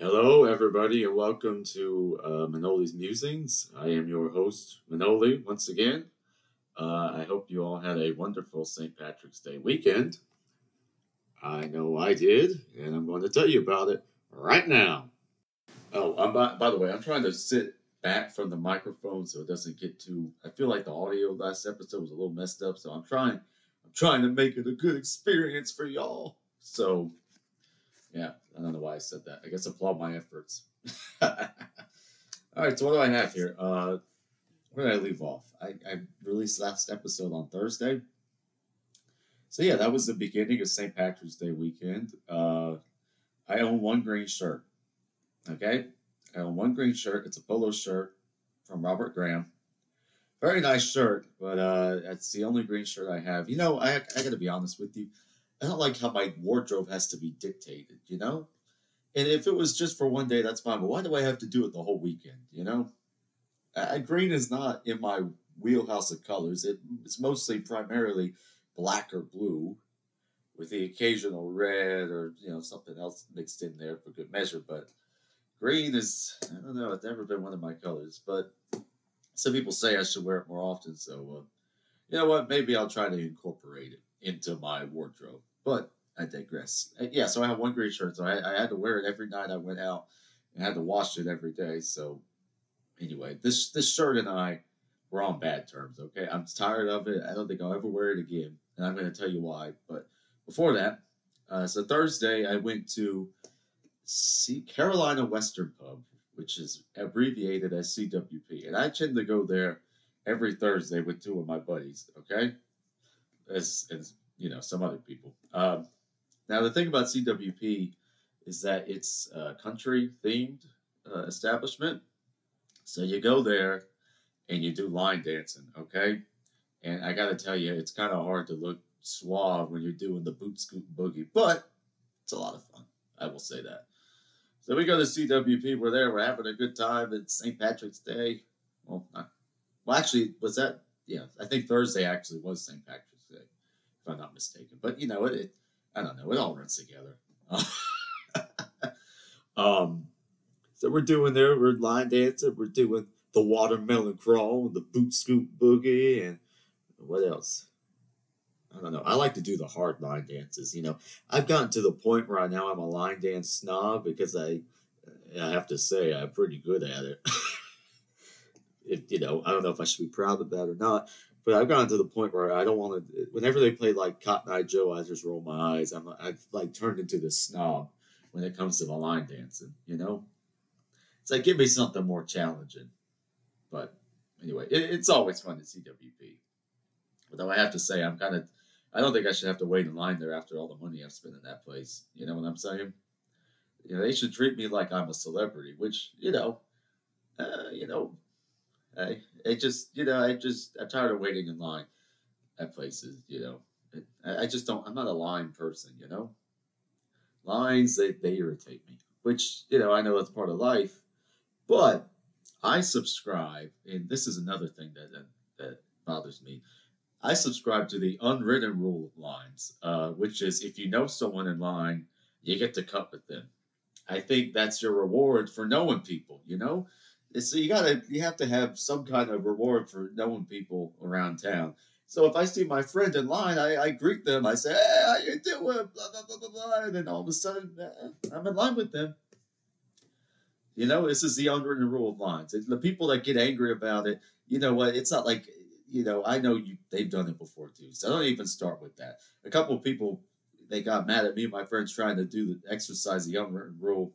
Hello, everybody, and welcome to uh, Manoli's Musings. I am your host, Manoli, once again. Uh, I hope you all had a wonderful St. Patrick's Day weekend. I know I did, and I'm going to tell you about it right now. Oh, I'm by, by the way, I'm trying to sit back from the microphone so it doesn't get too. I feel like the audio last episode was a little messed up, so I'm trying. I'm trying to make it a good experience for y'all. So, yeah, I don't know why I said that. I guess applaud my efforts. All right, so what do I have here? Uh, where did I leave off? I, I released last episode on Thursday. So yeah, that was the beginning of St. Patrick's Day weekend. Uh, I own one green shirt. Okay, I own one green shirt. It's a polo shirt from Robert Graham. Very nice shirt, but uh, that's the only green shirt I have. You know, I I got to be honest with you. I don't like how my wardrobe has to be dictated. You know, and if it was just for one day, that's fine. But why do I have to do it the whole weekend? You know, uh, green is not in my wheelhouse of colors. It, it's mostly primarily black or blue, with the occasional red or you know something else mixed in there for good measure. But green is I don't know. It's never been one of my colors, but some people say I should wear it more often. So uh, you know what? Maybe I'll try to incorporate it into my wardrobe. But I digress. Uh, yeah, so I have one green shirt, so I, I had to wear it every night I went out and I had to wash it every day. So anyway, this this shirt and I we're on bad terms. Okay, I'm tired of it. I don't think I'll ever wear it again, and I'm going to tell you why. But before that, uh, so Thursday I went to see Carolina Western Pub, which is abbreviated as CWP, and I tend to go there every Thursday with two of my buddies. Okay, as as you know, some other people. Um, now the thing about CWP is that it's a country themed uh, establishment. So you go there and you do line dancing, okay? And I got to tell you, it's kind of hard to look suave when you're doing the boot scoot boogie, but it's a lot of fun. I will say that. So we go to CWP. We're there. We're having a good time. It's St. Patrick's Day. Well, not, well, actually, was that? Yeah, I think Thursday actually was St. Patrick's Day, if I'm not mistaken. But you know, it, it I don't know. It all runs together. um, so we're doing there. We're line dancing. We're doing the watermelon crawl and the boot scoot boogie and what else? I don't know. I like to do the hard line dances. You know, I've gotten to the point where I now I'm a line dance snob because I, I have to say I'm pretty good at it. if you know, I don't know if I should be proud of that or not, but I've gotten to the point where I don't want to. Whenever they play like Cotton Eye Joe, I just roll my eyes. I'm I've like turned into the snob when it comes to the line dancing. You know, it's like give me something more challenging. But anyway, it, it's always fun at CWP. Although I have to say, I'm kind of. I don't think I should have to wait in line there after all the money I've spent in that place. You know what I'm saying? You know, they should treat me like I'm a celebrity, which you know, uh, you know, I it just you know I just I'm tired of waiting in line at places. You know, I, I just don't. I'm not a line person. You know, lines they they irritate me. Which you know I know that's part of life, but I subscribe, and this is another thing that that, that bothers me. I subscribe to the unwritten rule of lines, uh, which is if you know someone in line, you get to cut with them. I think that's your reward for knowing people. You know, so you gotta you have to have some kind of reward for knowing people around town. So if I see my friend in line, I, I greet them. I say, "Hey, how you doing?" Blah blah blah blah blah, and then all of a sudden, eh, I'm in line with them. You know, this is the unwritten rule of lines. The people that get angry about it, you know what? It's not like you know. I know you; they've done it before too. So don't even start with that. A couple of people they got mad at me. and My friends trying to do the exercise the unwritten rule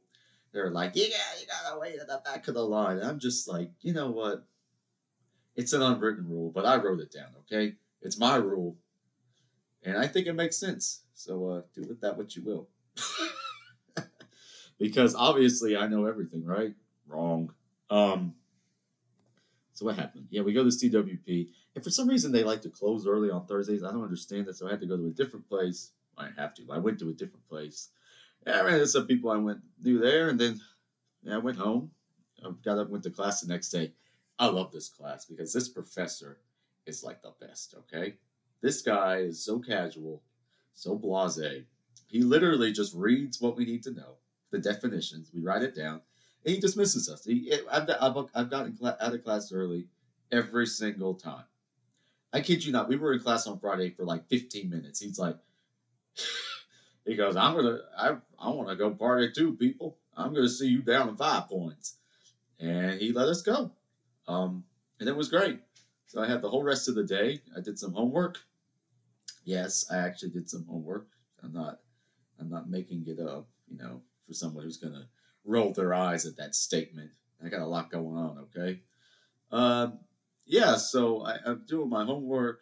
they're like, yeah, you gotta wait at the back of the line. I'm just like, you know what? It's an unwritten rule, but I wrote it down, okay? It's my rule. And I think it makes sense. So uh, do with that what you will. because obviously I know everything, right? Wrong. Um, so what happened? Yeah, we go to CWP, and for some reason they like to close early on Thursdays. I don't understand that, so I had to go to a different place. I have to. I went to a different place yeah, I ran into some people I went knew there, and then yeah, I went home. I got up, went to class the next day. I love this class because this professor is like the best. Okay, this guy is so casual, so blasé. He literally just reads what we need to know. the definitions. We write it down, and he dismisses us. He, I've, I've, I've gotten out of class early every single time. I kid you not. We were in class on Friday for like 15 minutes. He's like, he goes, I'm gonna, I, I want to go party too, people. I'm gonna see you down in five points, and he let us go, um, and it was great. So I had the whole rest of the day. I did some homework. Yes, I actually did some homework. I'm not, I'm not making it up. You know, for someone who's gonna roll their eyes at that statement. I got a lot going on. Okay. Um, yeah, so I, am doing my homework,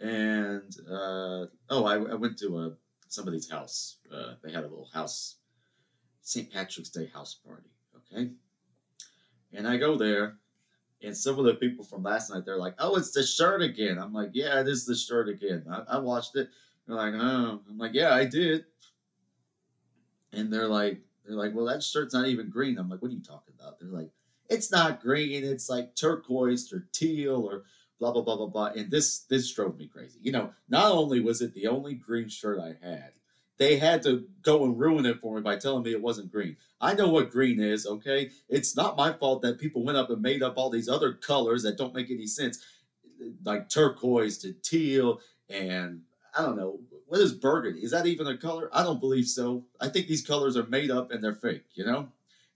and uh, oh, I, I, went to a somebody's house. Uh, they had a little house, St. Patrick's Day house party. Okay, and I go there, and some of the people from last night they're like, "Oh, it's the shirt again." I'm like, "Yeah, it is the shirt again." I, I watched it. They're like, "Oh," I'm like, "Yeah, I did," and they're like, "They're like, well, that shirt's not even green." I'm like, "What are you talking about?" They're like it's not green, it's like turquoise or teal or blah blah blah blah blah. And this this drove me crazy. You know, not only was it the only green shirt I had, they had to go and ruin it for me by telling me it wasn't green. I know what green is, okay? It's not my fault that people went up and made up all these other colors that don't make any sense, like turquoise to teal and I don't know. What is burgundy? Is that even a color? I don't believe so. I think these colors are made up and they're fake, you know?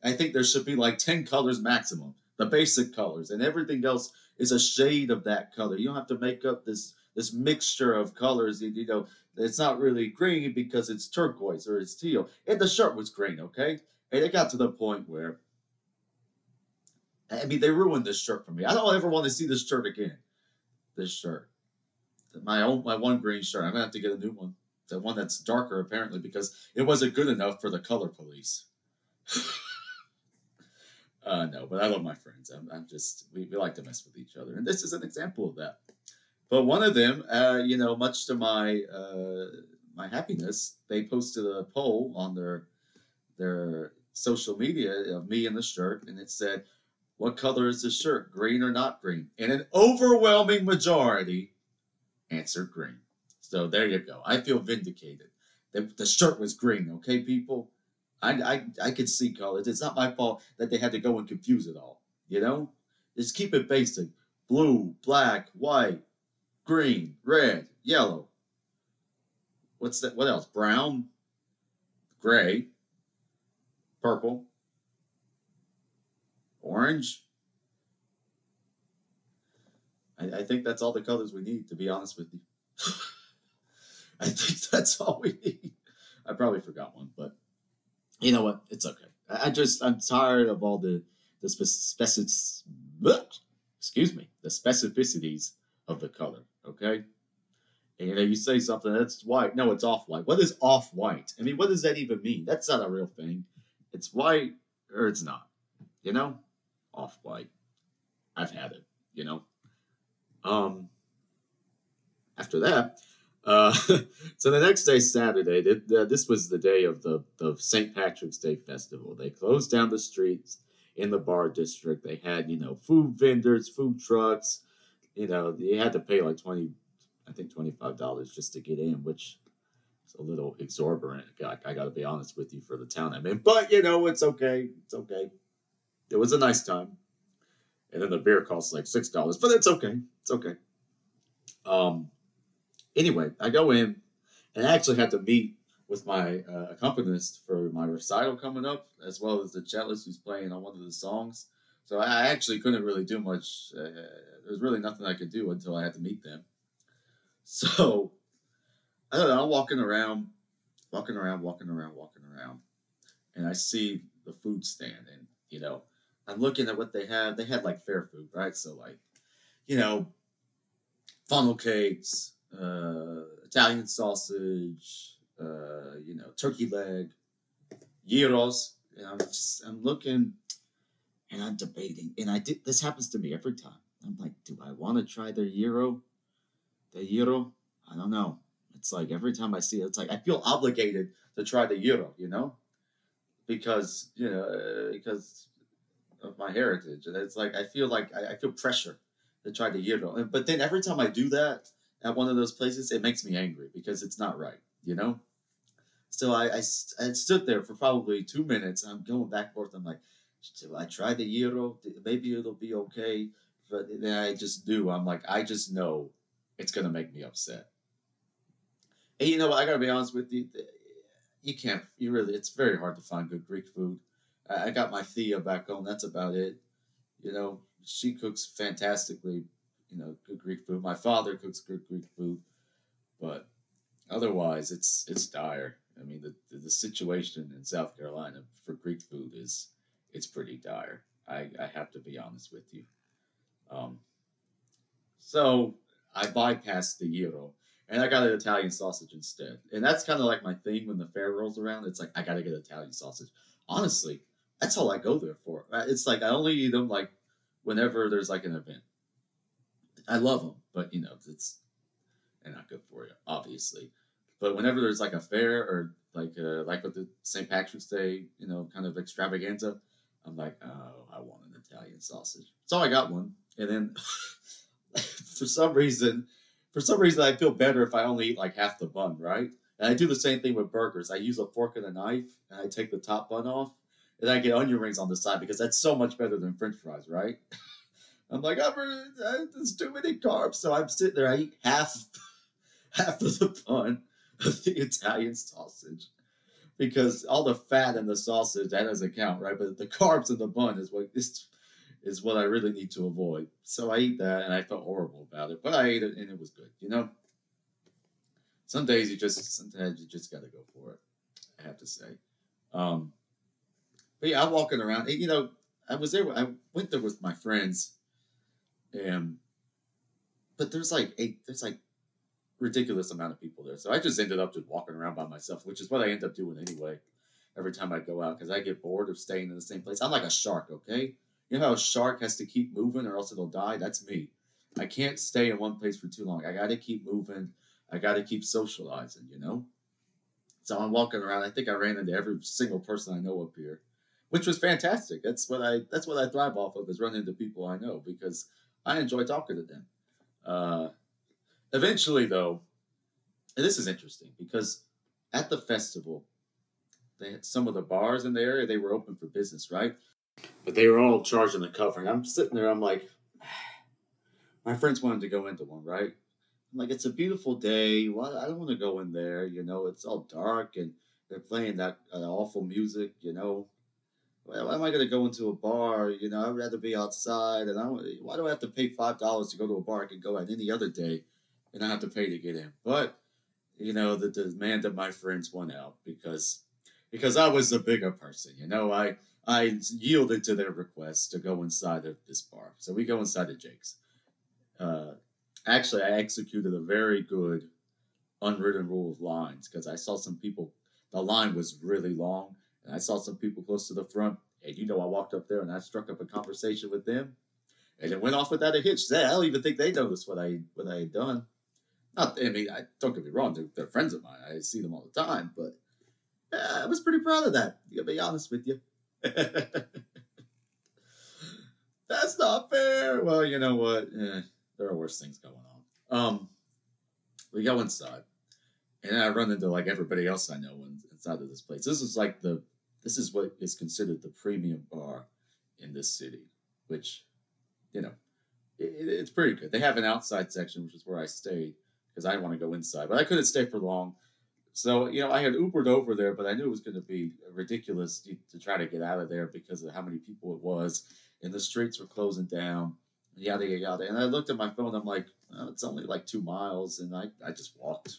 I think there should be like 10 colors maximum, the basic colors, and everything else is a shade of that color. You don't have to make up this this mixture of colors. You know, it's not really green because it's turquoise or it's teal. And the shirt was green, okay? And it got to the point where I mean, they ruined this shirt for me. I don't ever want to see this shirt again. This shirt, my own, my one green shirt. I'm gonna have to get a new one. The one that's darker, apparently, because it wasn't good enough for the color police. Uh, no, but I love my friends. I'm, I'm just, we, we like to mess with each other. And this is an example of that. But one of them, uh, you know, much to my uh, my happiness, they posted a poll on their their social media of me in the shirt, and it said, "What color is the shirt? Green or not green?" And an overwhelming majority answered green. So there you go. I feel vindicated. The, the shirt was green. Okay, people. I, I, I could see colors. It's not my fault that they had to go and confuse it all. You know, just keep it basic: blue, black, white, green, red, yellow. What's that? What else? Brown, gray, purple, orange. I, I think that's all the colors we need. To be honest with you, I think that's all we need. I probably forgot one, but you know what? It's okay. I just I'm tired of all the the specific excuse me the specificities of the color. Okay, and you know you say something that's white. No, it's off white. What is off white? I mean, what does that even mean? That's not a real thing. It's white or it's not. You know, off white. I've had it. You know. Um. After that, uh, so the next day, Saturday, this was the day of the, the St. Patrick's Day festival. They closed down the streets in the bar district. They had, you know, food vendors, food trucks. You know, you had to pay like 20, I think $25 just to get in, which is a little exorbitant. I, I got to be honest with you for the town I'm in. But, you know, it's okay. It's okay. It was a nice time. And then the beer costs like $6, but it's okay. It's okay. Um, anyway, I go in and I actually had to meet with my uh, accompanist for my recital coming up, as well as the cellist who's playing on one of the songs. So I actually couldn't really do much. Uh, there was really nothing I could do until I had to meet them. So I don't know. I'm walking around, walking around, walking around, walking around, and I see the food stand, and you know, I'm looking at what they have. They had like fair food, right? So like, you know, funnel cakes, uh, Italian sausage, uh, you know, turkey leg, gyros. And I'm just, I'm looking and I'm debating. And I did, this happens to me every time. I'm like, do I want to try their gyro? The gyro? I don't know. It's like every time I see it, it's like I feel obligated to try the gyro, you know? Because, you know, uh, because of my heritage. And it's like, I feel like I, I feel pressure to try the gyro. But then every time I do that, at one of those places, it makes me angry because it's not right, you know? So I, I, I stood there for probably two minutes. I'm going back and forth. I'm like, I tried the gyro. Maybe it'll be okay. But then I just do. I'm like, I just know it's gonna make me upset. And you know what? I gotta be honest with you. You can't. You really. It's very hard to find good Greek food. I got my Thea back home. That's about it. You know, she cooks fantastically. You know, good Greek food. My father cooks good Greek food, but otherwise, it's it's dire. I mean, the, the, the situation in South Carolina for Greek food is it's pretty dire. I, I have to be honest with you. Um, so I bypassed the gyro and I got an Italian sausage instead. And that's kind of like my thing when the fair rolls around. It's like I got to get Italian sausage. Honestly, that's all I go there for. Uh, it's like I only eat them like whenever there's like an event. I love them, but you know it's they're not good for you, obviously. But whenever there's like a fair or like uh, like with the St. Patrick's Day, you know, kind of extravaganza, I'm like, oh, I want an Italian sausage. So I got one, and then for some reason, for some reason, I feel better if I only eat like half the bun, right? And I do the same thing with burgers. I use a fork and a knife, and I take the top bun off, and I get onion rings on the side because that's so much better than French fries, right? I'm like, I'm, there's too many carbs, so I'm sitting there. I eat half, half of the bun of the Italian sausage because all the fat in the sausage that doesn't count, right? But the carbs in the bun is what is is what I really need to avoid. So I eat that, and I felt horrible about it, but I ate it, and it was good. You know, some days you just sometimes you just got to go for it. I have to say. Um, but yeah, I'm walking around. You know, I was there. I went there with my friends, and but there's like a There's like ridiculous amount of people there. So I just ended up just walking around by myself, which is what I end up doing anyway. Every time I go out, because I get bored of staying in the same place. I'm like a shark, okay? You know how a shark has to keep moving or else it'll die? That's me. I can't stay in one place for too long. I got to keep moving. I got to keep socializing, you know? So I'm walking around. I think I ran into every single person I know up here, which was fantastic. That's what I that's what I thrive off of is running into people I know because I enjoy talking to them. Uh, Eventually, though, and this is interesting because at the festival, they had some of the bars in the area, they were open for business, right? But they were all charging the cover. And I'm sitting there, I'm like, my friends wanted to go into one, right? I'm like, it's a beautiful day. Well, I don't want to go in there. You know, it's all dark and they're playing that uh, awful music, you know. Well, why am I going to go into a bar? You know, I'd rather be outside. And I why do I have to pay $5 to go to a bar I can go at any other day? and I have to pay to get in. But you know, the demand of my friends won out because because I was the bigger person. You know, I I yielded to their request to go inside of this bar. So we go inside of Jake's. Uh, actually, I executed a very good unwritten rule of lines because I saw some people. The line was really long, and I saw some people close to the front. And you know, I walked up there and I struck up a conversation with them, and it went off without a hitch. I don't even think they noticed what I what I had done. Not, I mean, I don't get me wrong; they're, they're friends of mine. I see them all the time, but yeah, I was pretty proud of that. To be honest with you. That's not fair. Well, you know what? Eh, there are worse things going on. Um, we go inside, and I run into like everybody else I know inside of this place. This is like the this is what is considered the premium bar in this city, which, you know, it, it's pretty good. They have an outside section, which is where I stayed, because I didn't want to go inside, but I couldn't stay for long. So, you know, I had Ubered over there, but I knew it was going to be ridiculous to, to, try to get out of there because of how many people it was. And the streets were closing down, yada, yada, yada. And I looked at my phone, I'm like, oh, it's only like two miles. And I, I just walked.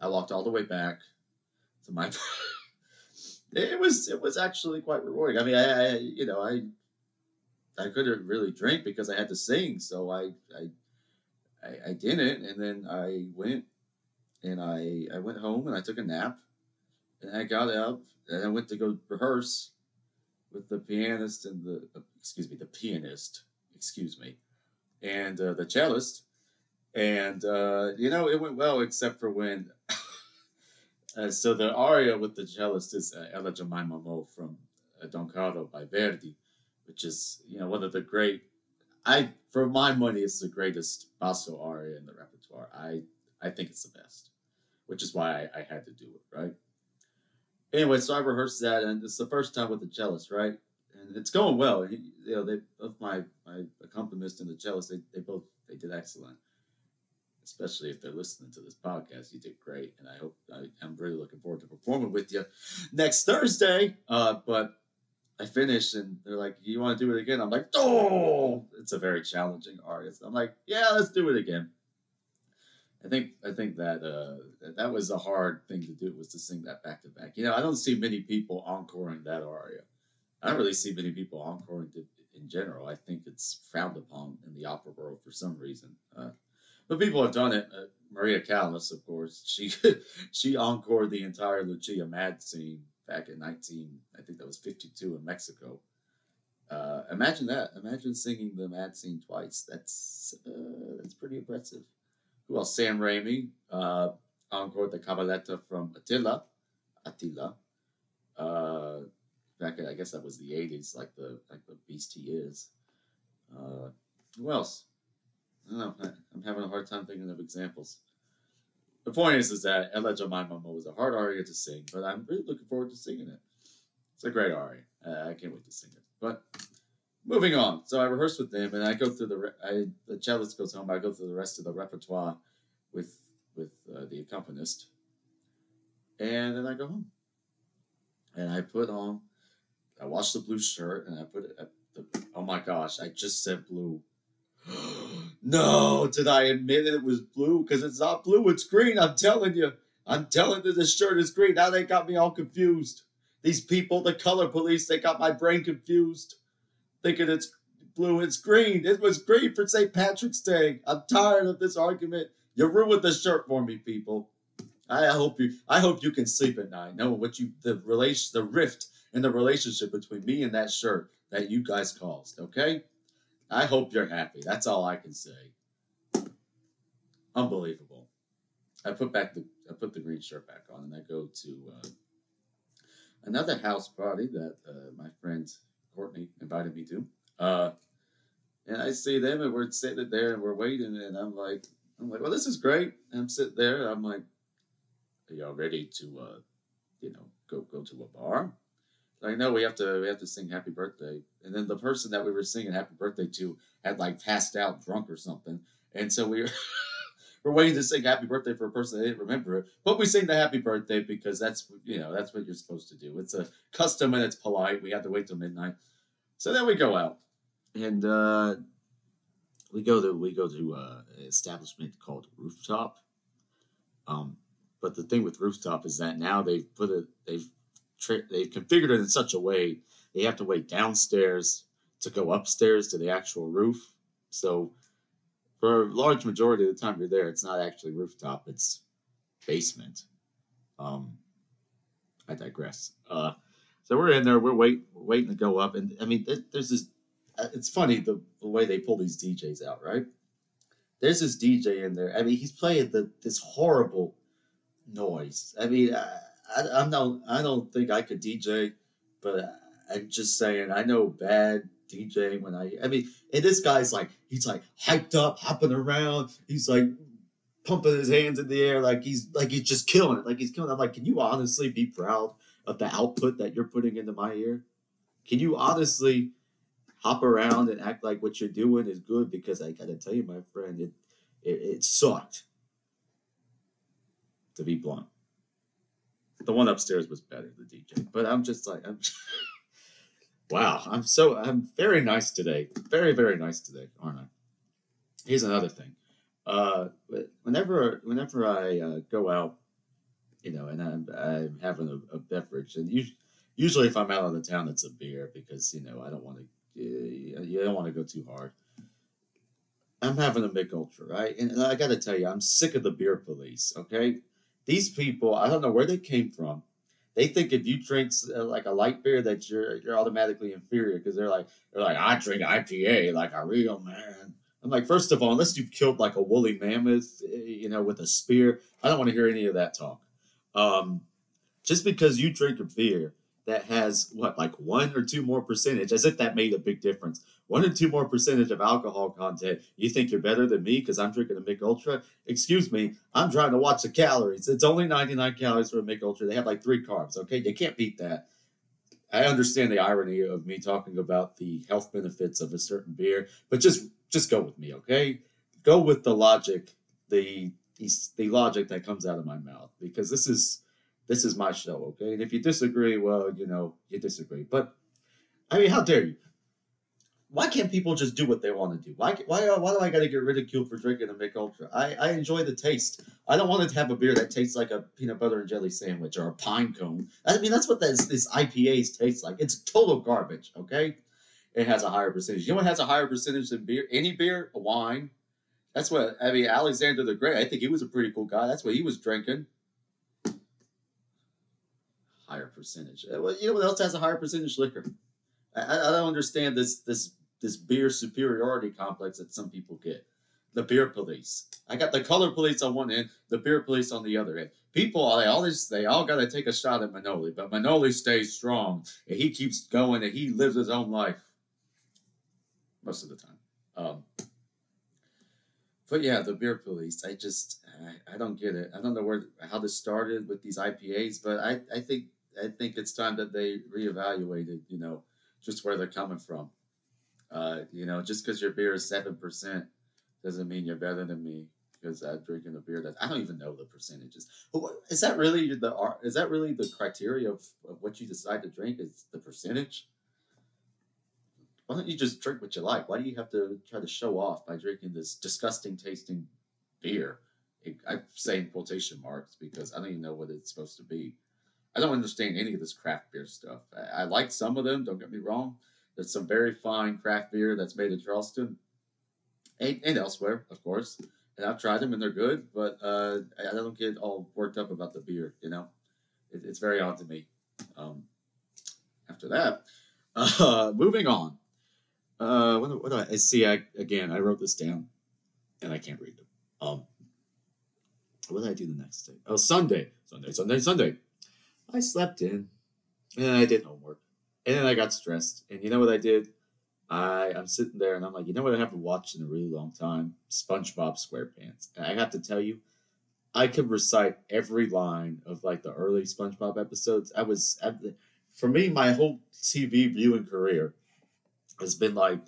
I walked all the way back to my. it was it was actually quite rewarding. I mean, I, I you know I I couldn't really drink because I had to sing, so I I I, I didn't, and then I went and I I went home and I took a nap, and I got up and I went to go rehearse with the pianist and the uh, excuse me the pianist excuse me and uh, the cellist, and uh, you know it went well except for when. uh, so the aria with the cellist is uh, Ella giammai m'amò from uh, Don Carlo by Verdi, which is you know one of the great I, for my money, it's the greatest basso aria in the repertoire. I, I think it's the best. which is why I, I had to do it, right? Anyway, so I rehearsed that, and it's the first time with the cellist, right? And it's going well. He, you know, they both my my accompanist and the cellist, they, they both they did excellent. Especially if they're listening to this podcast, you did great, and I hope I, I'm really looking forward to performing with you next Thursday. Uh, but I finished, and they're like, "You want to do it again?" I'm like, "Oh, it's a very challenging aria." I'm like, "Yeah, let's do it again." I think I think that uh, that was a hard thing to do was to sing that back to back. You know, I don't see many people encoring that aria. I don't really see many people encoring it in general. I think it's frowned upon in the opera world for some reason. Uh, but people have done it. Uh, Maria Callas, of course, she she encored the entire Lucia Mad scene back in nineteen, I think that was fifty two in Mexico. Uh, imagine that. Imagine singing the Mad scene twice. That's uh, that's pretty impressive who else? Sam Ramey, uh, encore the Cabaletta from Attila. Attila. Uh, back in, I guess that was the 80s, like the like the beast he is. Uh, who else? Know. I'm having a hard time thinking of examples. The point is, is that El Ella giammai was a hard aria to sing, but I'm really looking forward to singing it. It's a great aria. Uh, I can't wait to sing it. But moving on. So I rehearse with them, and I go through the re- I, the cellist goes home. I go through the rest of the repertoire with with uh, the accompanist, and then I go home. And I put on, I wash the blue shirt, and I put it. At the, oh my gosh! I just said blue. no, did I admit it was blue? Because it's not blue; it's green. I'm telling you. I'm telling you, this shirt is green. Now they got me all confused. These people, the color police, they got my brain confused thinking it's blue, it's green. It was green for St. Patrick's Day. I'm tired of this argument. You ruined the shirt for me, people. I hope you I hope you can sleep at night knowing what you the relation the rift in the relationship between me and that shirt that you guys caused, okay? I hope you're happy. That's all I can say. Unbelievable. I put back the I put the green shirt back on and I go to uh, another house party that uh, my friend Courtney invited me to. Uh, and I see them, and we're sitting there, and we're waiting, and I'm like, I'm like, well, this is great. And I'm sitting there, I'm like, are y'all ready to, uh, you know, go go to a bar? Like, no, we have to we have to sing Happy Birthday. And then the person that we were singing Happy Birthday to had like passed out drunk or something, and so we. Were we're waiting to sing happy birthday for a person that didn't remember it, but we sing the happy birthday because that's you know that's what you're supposed to do. It's a custom and it's polite. We have to wait till midnight, so then we go out and uh, we go to we go to uh, an establishment called Rooftop. Um, but the thing with Rooftop is that now they've put it they've tra- they've configured it in such a way they have to wait downstairs to go upstairs to the actual roof. So for a large majority of the time you're there, it's not actually rooftop; it's basement. Um, I digress. Uh, so we're in there, we're wait, we're waiting to go up, and I mean, there's this. Uh, it's funny the, the way they pull these DJs out, right? There's this DJ in there. I mean, he's playing the this horrible noise. I mean, I, I, I'm not. I don't think I could DJ, but I'm just saying. I know bad DJ when I I mean and this guy's like he's like hyped up, hopping around, he's like pumping his hands in the air like he's like he's just killing it. Like he's killing it. I'm like, can you honestly be proud of the output that you're putting into my ear? Can you honestly hop around and act like what you're doing is good? Because I gotta tell you, my friend, it it, it sucked. To be blunt. The one upstairs was better, the DJ. But I'm just like I'm Wow, I'm so I'm very nice today. Very very nice today, aren't I? Here's another thing. Uh, whenever whenever I uh, go out, you know, and I'm, I'm having a, a beverage, and usually, usually if I'm out of the town, it's a beer because you know I don't want to you don't want to go too hard. I'm having a Mich Ultra, right? And I got to tell you, I'm sick of the beer police. Okay, these people, I don't know where they came from they think if you drink uh, like a light beer that you're you're automatically inferior because they're like they're like I drink IPA like a real man. I'm like, first of all, unless you've killed like a woolly mammoth, eh, you know, with a spear, I don't want to hear any of that talk. Um, just because you drink a beer that has what like one or two more percentage, as if that made a big difference. One or two more percentage of alcohol content. You think you're better than me because I'm drinking a Mich Ultra? Excuse me, I'm trying to watch the calories. It's only 99 calories for a Mich Ultra. They have like three carbs. Okay, you can't beat that. I understand the irony of me talking about the health benefits of a certain beer, but just just go with me, okay? Go with the logic, the the, the logic that comes out of my mouth because this is this is my show, okay? And if you disagree, well, you know, you disagree. But I mean, how dare you? Why can't people just do what they want to do? Why, why, uh, why do I got to get ridiculed for drinking a Mich Ultra? I, I enjoy the taste. I don't want to have a beer that tastes like a peanut butter and jelly sandwich or a pine cone. I mean, that's what this, this IPAs taste like. It's total garbage, okay? It has a higher percentage. You know what has a higher percentage than beer? Any beer? A wine. That's what, I mean, Alexander the Great, I think he was a pretty cool guy. That's what he was drinking higher percentage. Uh, well, you know what else has a higher percentage liquor? I, I don't understand this this this beer superiority complex that some people get. The beer police. I got the color police on one end, the beer police on the other end. People, they all just, they all got to take a shot at Manoli, but Manoli stays strong and he keeps going and he lives his own life most of the time. Um, but yeah, the beer police. I just, I, I don't get it. I don't know where how this started with these IPAs, but I, I think I think it's time that they reevaluated, you know, just where they're coming from. Uh, you know, just because your beer is seven percent doesn't mean you're better than me because I'm drinking a beer that I don't even know the percentages. Is that really the is that really the criteria of, of what you decide to drink? Is the percentage? Why don't you just drink what you like? Why do you have to try to show off by drinking this disgusting tasting beer? I'm saying quotation marks because I don't even know what it's supposed to be. I don't understand any of this craft beer stuff. I, I like some of them, don't get me wrong. There's some very fine craft beer that's made in Charleston and, and elsewhere, of course. And I've tried them and they're good, but uh, I don't get all worked up about the beer, you know? It, it's very odd to me. Um, after that, uh, moving on. Uh, what, what do I, I see? I again, I wrote this down, and I can't read them. Um, what did I do the next day? Oh, Sunday, Sunday, Sunday, Sunday. I slept in and I did homework. And then I got stressed. And you know what I did? I, I'm sitting there and I'm like, you know what I haven't watched in a really long time? SpongeBob SquarePants. And I have to tell you, I could recite every line of like the early SpongeBob episodes. I was, for me, my whole TV viewing career has been like,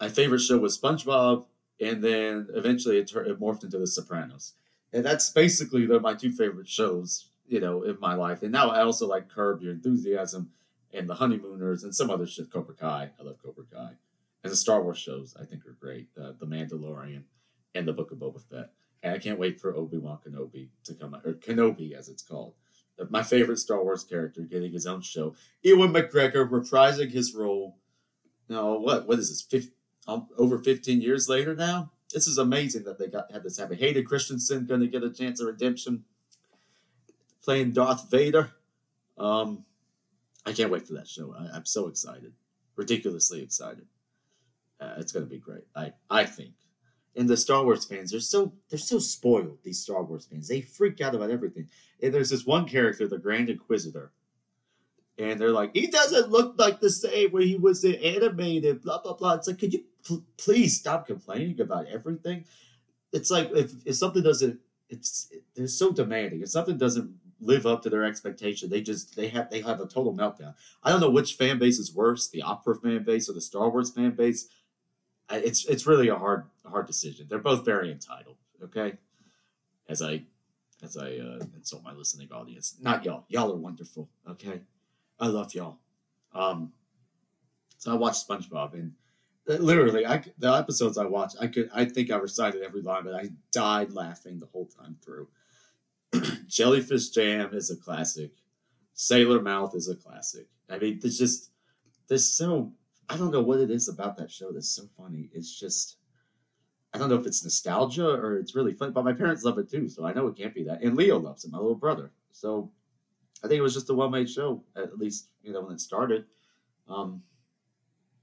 my favorite show was SpongeBob, and then eventually it, it morphed into The Sopranos. And that's basically the, my two favorite shows you know, in my life. And now I also like Curb Your Enthusiasm and The Honeymooners and some other shit. Cobra Kai. I love Cobra Kai. And the Star Wars shows I think are great. Uh, the Mandalorian and The Book of Boba Fett. And I can't wait for Obi Wan Kenobi to come out, or Kenobi as it's called. Uh, my favorite Star Wars character getting his own show. Ewan McGregor reprising his role. Now, what what is this? 50, um, over 15 years later now? This is amazing that they got had this happen. Hayden Christensen going to get a chance of redemption playing Darth Vader. Um, I can't wait for that show. I, am so excited, ridiculously excited. Uh, it's going to be great. I I think. And the Star Wars fans, they're so they're so spoiled. These Star Wars fans, they freak out about everything. And there's this one character, the Grand Inquisitor, and they're like, he doesn't look like the same when he was in animated. Blah blah blah. It's like, could you pl- please stop complaining about everything? It's like if, if something doesn't, it's they're so demanding. If something doesn't live up to their expectation. They just they have they have a total meltdown. I don't know which fan base is worse, the opera fan base or the Star Wars fan base. It's it's really a hard hard decision. They're both very entitled. Okay, as I as I uh, insult my listening audience, not y'all. Y'all are wonderful. Okay, I love y'all. Um, so I watched SpongeBob and uh, literally I the episodes I watched I could I think I recited every line, but I died laughing the whole time through. Jellyfish Jam is a classic. Sailor Mouth is a classic. I mean, there's just there's so I don't know what it is about that show that's so funny. It's just I don't know if it's nostalgia or it's really fun, but my parents love it too, so I know it can't be that. And Leo loves it, my little brother. So I think it was just a well-made show, at least you know when it started. Um,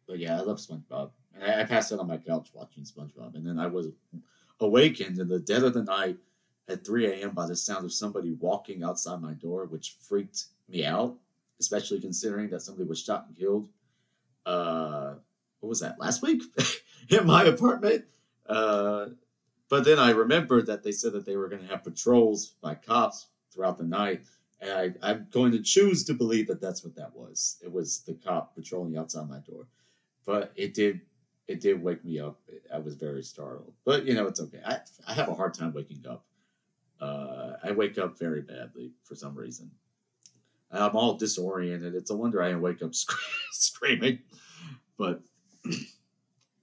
but yeah, I love SpongeBob. I, I passed out on my couch watching SpongeBob, and then I was awakened in the dead of the night at 3 a.m. by the sound of somebody walking outside my door, which freaked me out. especially considering that somebody was shot and killed. Uh, what was that last week in my apartment? Uh, but then I remembered that they said that they were going to have patrols by cops throughout the night, and I, I'm going to choose to believe that that's what that was. It was the cop patrolling outside my door, but it did it did wake me up. I was very startled, but you know it's okay. I I have a hard time waking up. Uh, I wake up very badly for some reason. I'm all disoriented. It's a wonder I didn't wake up sc- screaming. But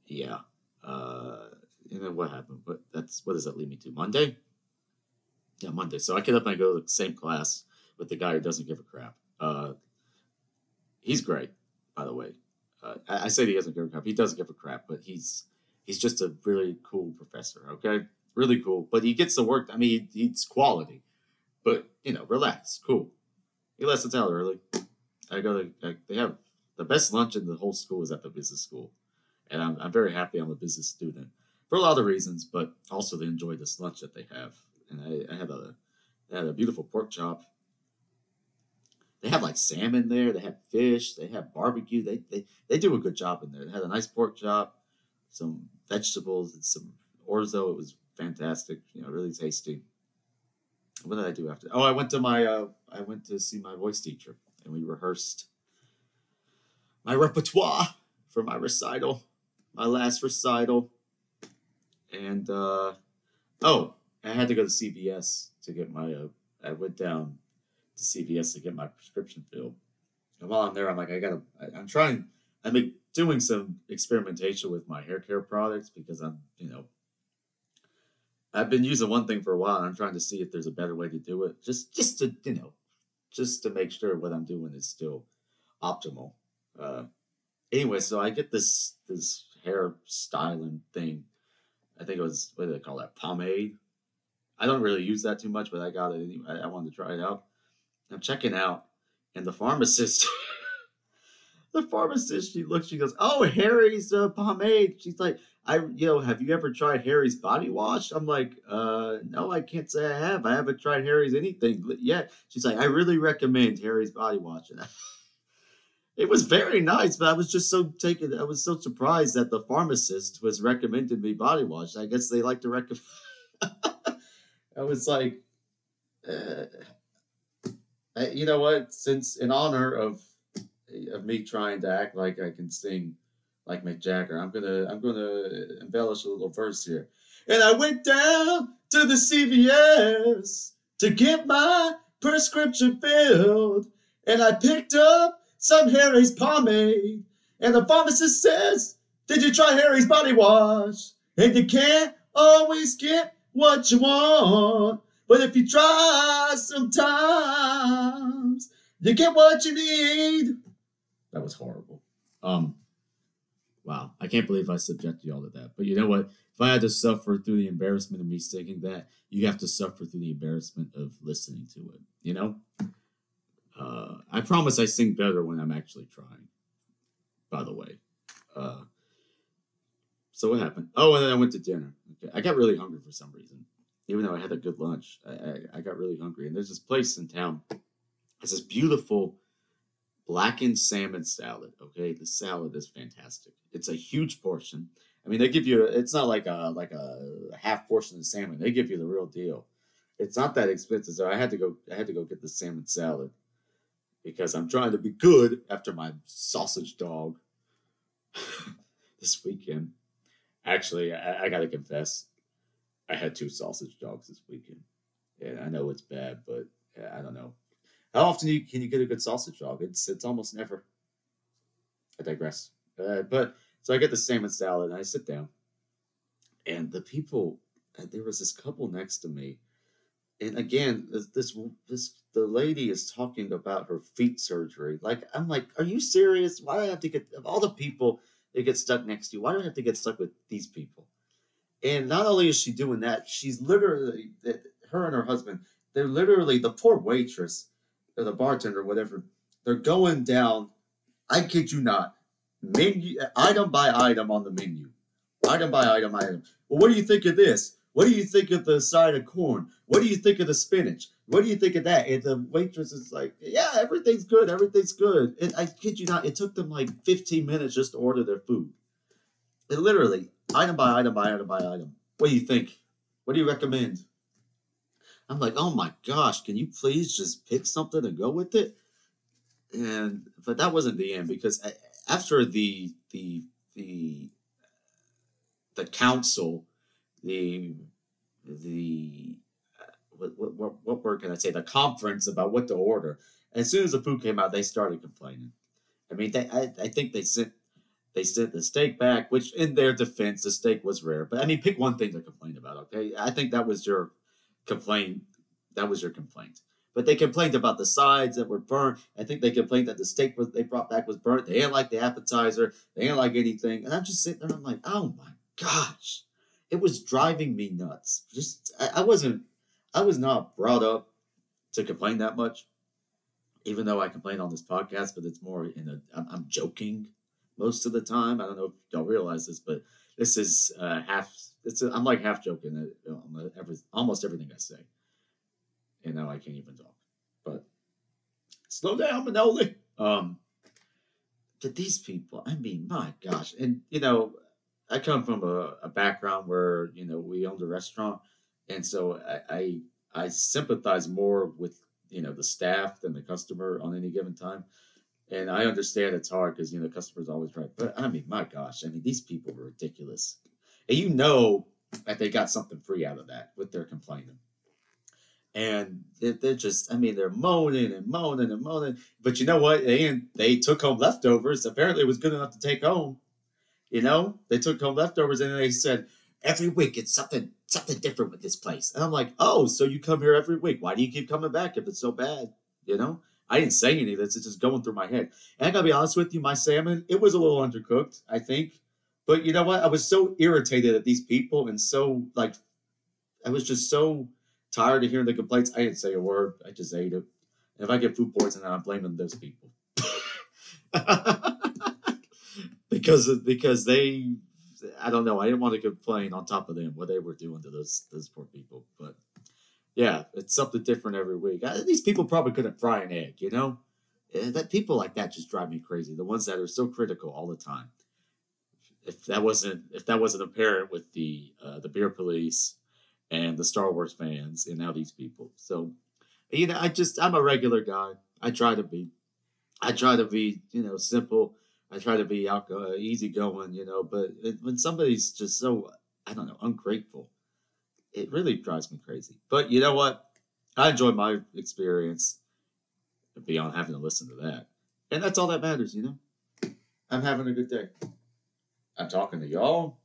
yeah, uh, you know what happened? But that's what does that lead me to? Monday? Yeah, Monday. So I get up and I go to the same class with the guy who doesn't give a crap. Uh, he's great, by the way. Uh, I, I say he doesn't give a crap. He doesn't give a crap, but he's he's just a really cool professor. Okay, really cool. But he gets the work. I mean, he, he's quality. But you know, relax, cool. He lets us out early. I go to. I, they have the best lunch in the whole school is at the business school, and I'm I'm very happy I'm a business student for a lot of reasons, but also to enjoy this lunch that they have. And I, I had a they had a beautiful pork chop. They have like salmon there. They have fish. They have barbecue. They they they do a good job in there. They had a nice pork chop, some vegetables, and some orzo. It was fantastic. You know, really tasty. What did I do after? Oh, I went to my uh, I went to see my voice teacher, and we rehearsed my repertoire for my recital, my last recital. And uh, oh, I had to go to CVS to get my. Uh, I went down to CVS to get my prescription filled. And while I'm there, I'm like, I gotta. I, I'm trying. I'm doing some experimentation with my hair care products because I'm, you know, I've been using one thing for a while, and I'm trying to see if there's a better way to do it. Just, just to, you know, just to make sure what I'm doing is still optimal. Uh, anyway, so I get this this hair styling thing. I think it was what do they call that pomade. I don't really use that too much, but I got it anyway. I, wanted to try it out. I'm checking out, and the pharmacist, the pharmacist, she looks, she goes, "Oh, Harry's uh, pomade." She's like, "I, you know, have you ever tried Harry's body wash?" I'm like, "Uh, no, I can't say I have. I haven't tried Harry's anything yet." She's like, "I really recommend Harry's body wash." And I, it was very nice, but I was just so taken. I was so surprised that the pharmacist was recommending me body wash. I guess they like to recommend. I was like, uh, you know what? Since in honor of of me trying to act like I can sing like Mick Jagger, I'm gonna I'm gonna embellish a little verse here. And I went down to the CVS to get my prescription filled, and I picked up some Harry's pomade. And the pharmacist says, Did you try Harry's body wash? And you can't always get what you want. But if you try sometimes, you get what you need. That was horrible. Um, wow, I can't believe I subjected y'all to that. But you know what? If I had to suffer through the embarrassment of me singing that, you have to suffer through the embarrassment of listening to it. You know? Uh, I promise I sing better when I'm actually trying. By the way, uh, so what happened? Oh, and then I went to dinner. Okay, I got really hungry for some reason, even though I had a good lunch. I, I, I got really hungry, and there's this place in town. It's this beautiful blackened salmon salad. Okay, the salad is fantastic. It's a huge portion. I mean, they give you. It's not like a like a half portion of salmon. They give you the real deal. It's not that expensive. So I had to go. I had to go get the salmon salad because I'm trying to be good after my sausage dog this weekend. Actually, I, I got to confess, I had two sausage dogs this weekend. And I know it's bad, but I don't know. How often you, can you get a good sausage dog? It's it's almost never. I digress. Uh, but so I get the salmon salad and I sit down, and the people. And there was this couple next to me, and again, this this, this the lady is talking about her feet surgery. Like I'm like, are you serious? Why do I have to get of all the people that get stuck next to you? Why do I have to get stuck with these people? And not only is she doing that, she's literally her and her husband. They're literally the poor waitress or the bartender, whatever. They're going down. I kid you not, menu item by item on the menu, item by item item. Well, what do you think of this? What do you think of the side of corn? What do you think of the spinach? What do you think of that? And the waitress is like, yeah, everything's good, everything's good. And I kid you not, it took them like 15 minutes just to order their food. It literally, item by item by item by item. What do you think? What do you recommend? I'm like, oh my gosh, can you please just pick something and go with it? And but that wasn't the end because after the the the the council, the the uh, what, what, what word can I say? The conference about what to order. As soon as the food came out, they started complaining. I mean, they, I, I think they sent they sent the steak back, which in their defense, the steak was rare. But I mean, pick one thing to complain about. Okay, I think that was your complaint. That was your complaint. But they complained about the sides that were burnt. I think they complained that the steak was they brought back was burnt. They didn't like the appetizer. They didn't like anything. And I'm just sitting there. I'm like, oh my gosh, it was driving me nuts. Just I, I wasn't. I was not brought up to complain that much, even though I complain on this podcast. But it's more in a. I'm, I'm joking most of the time. I don't know if y'all realize this, but this is uh, half. It's a, I'm like half joking at every, almost everything I say. And now I can't even talk. But slow down, Manoli. Um, but these people, I mean, my gosh, and you know, I come from a, a background where you know we owned a restaurant, and so I, I I sympathize more with you know the staff than the customer on any given time. And I understand it's hard because you know customers always right. But I mean, my gosh, I mean these people were ridiculous. And you know that they got something free out of that with their complaining. And they're just, I mean, they're moaning and moaning and moaning. But you know what? They they took home leftovers. Apparently, it was good enough to take home. You know, they took home leftovers and they said every week it's something something different with this place. And I'm like, oh, so you come here every week? Why do you keep coming back if it's so bad? You know, I didn't say any of this. It's just going through my head. And I gotta be honest with you, my salmon, it was a little undercooked, I think. But you know what? I was so irritated at these people and so like I was just so tired of hearing the complaints. I didn't say a word. I just ate it. And if I get food poisoning, I'm blaming those people. because because they I don't know. I didn't want to complain on top of them what they were doing to those those poor people. But yeah, it's something different every week. these people probably couldn't fry an egg, you know. Eh, that people like that just drive me crazy. The ones that are so critical all the time. If that wasn't if that wasn't apparent with the uh, the beer police and the Star Wars fans and now these people, so you know, I just I'm a regular guy. I try to be. I try to be, you know, simple. I try to be uh, easygoing, you know. But when somebody's just so, I don't know, ungrateful, it really drives me crazy. But you know what? I enjoyed my experience beyond having to listen to that. And that's all that matters, you know? I'm having a good day. I'm talking to y'all.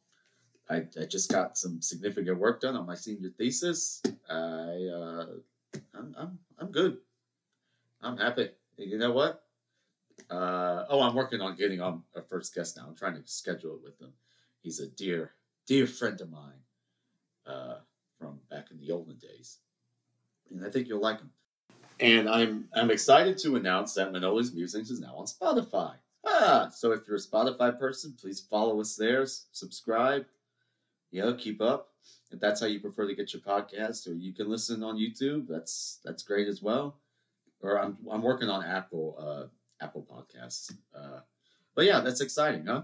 I, I just got some significant work done on my senior thesis. I uh, I'm, I'm I'm good. I'm happy. You know what? Uh, oh, I'm working on getting on a first guest now. I'm trying to schedule it with him. He's a dear, dear friend of mine. Uh, from back in the olden days. And I think you'll like them. And I'm I'm excited to announce that Manoli's Musings is now on Spotify. Ah, so if you're a Spotify person, please follow us there, subscribe, you know, keep up. If that's how you prefer to get your podcast, or you can listen on YouTube, that's that's great as well. Or I'm I'm working on Apple uh, Apple Podcasts. Uh, but yeah, that's exciting, huh?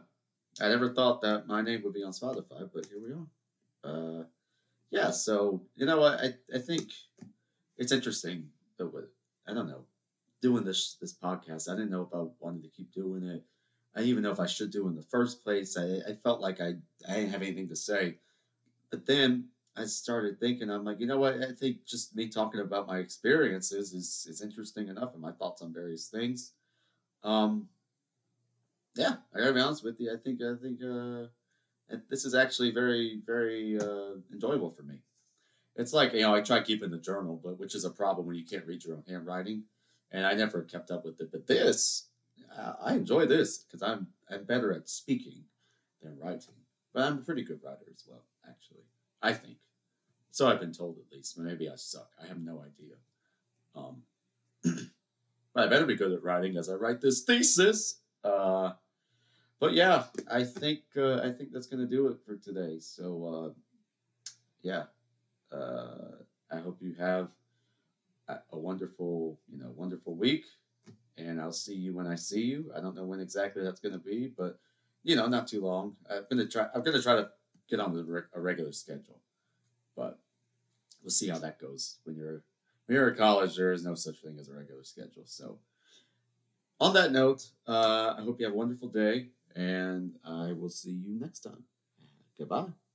I never thought that my name would be on Spotify, but here we are. Uh, yeah, so you know what I, I think it's interesting that what I don't know doing this this podcast. I didn't know if I wanted to keep doing it. I didn't even know if I should do in the first place. I, I felt like I I didn't have anything to say, but then I started thinking. I'm like, you know what? I think just me talking about my experiences is is interesting enough, and my thoughts on various things. Um, yeah, I gotta be honest with you. I think I think uh, this is actually very, very uh, enjoyable for me. It's like you know, I try keeping the journal, but which is a problem when you can't read your own handwriting, and I never kept up with it. But this, I enjoy this because I'm I'm better at speaking than writing, but I'm a pretty good writer as well. Actually, I think. So I've been told at least. Maybe I suck. I have no idea. Um, but I better be good at writing as I write this thesis. Uh, but yeah, I think uh, I think that's gonna do it for today. So uh, yeah, uh, I hope you have a wonderful, you know, wonderful week. And I'll see you when I see you. I don't know when exactly that's to be, but you know, not too long. I'm gonna try. I'm gonna try to get on a regular schedule, but we'll see how that goes. When you're when you're at college, there is no such thing as a regular schedule. So, on that note, uh, I hope you have a wonderful day, and I will see you next time. Goodbye.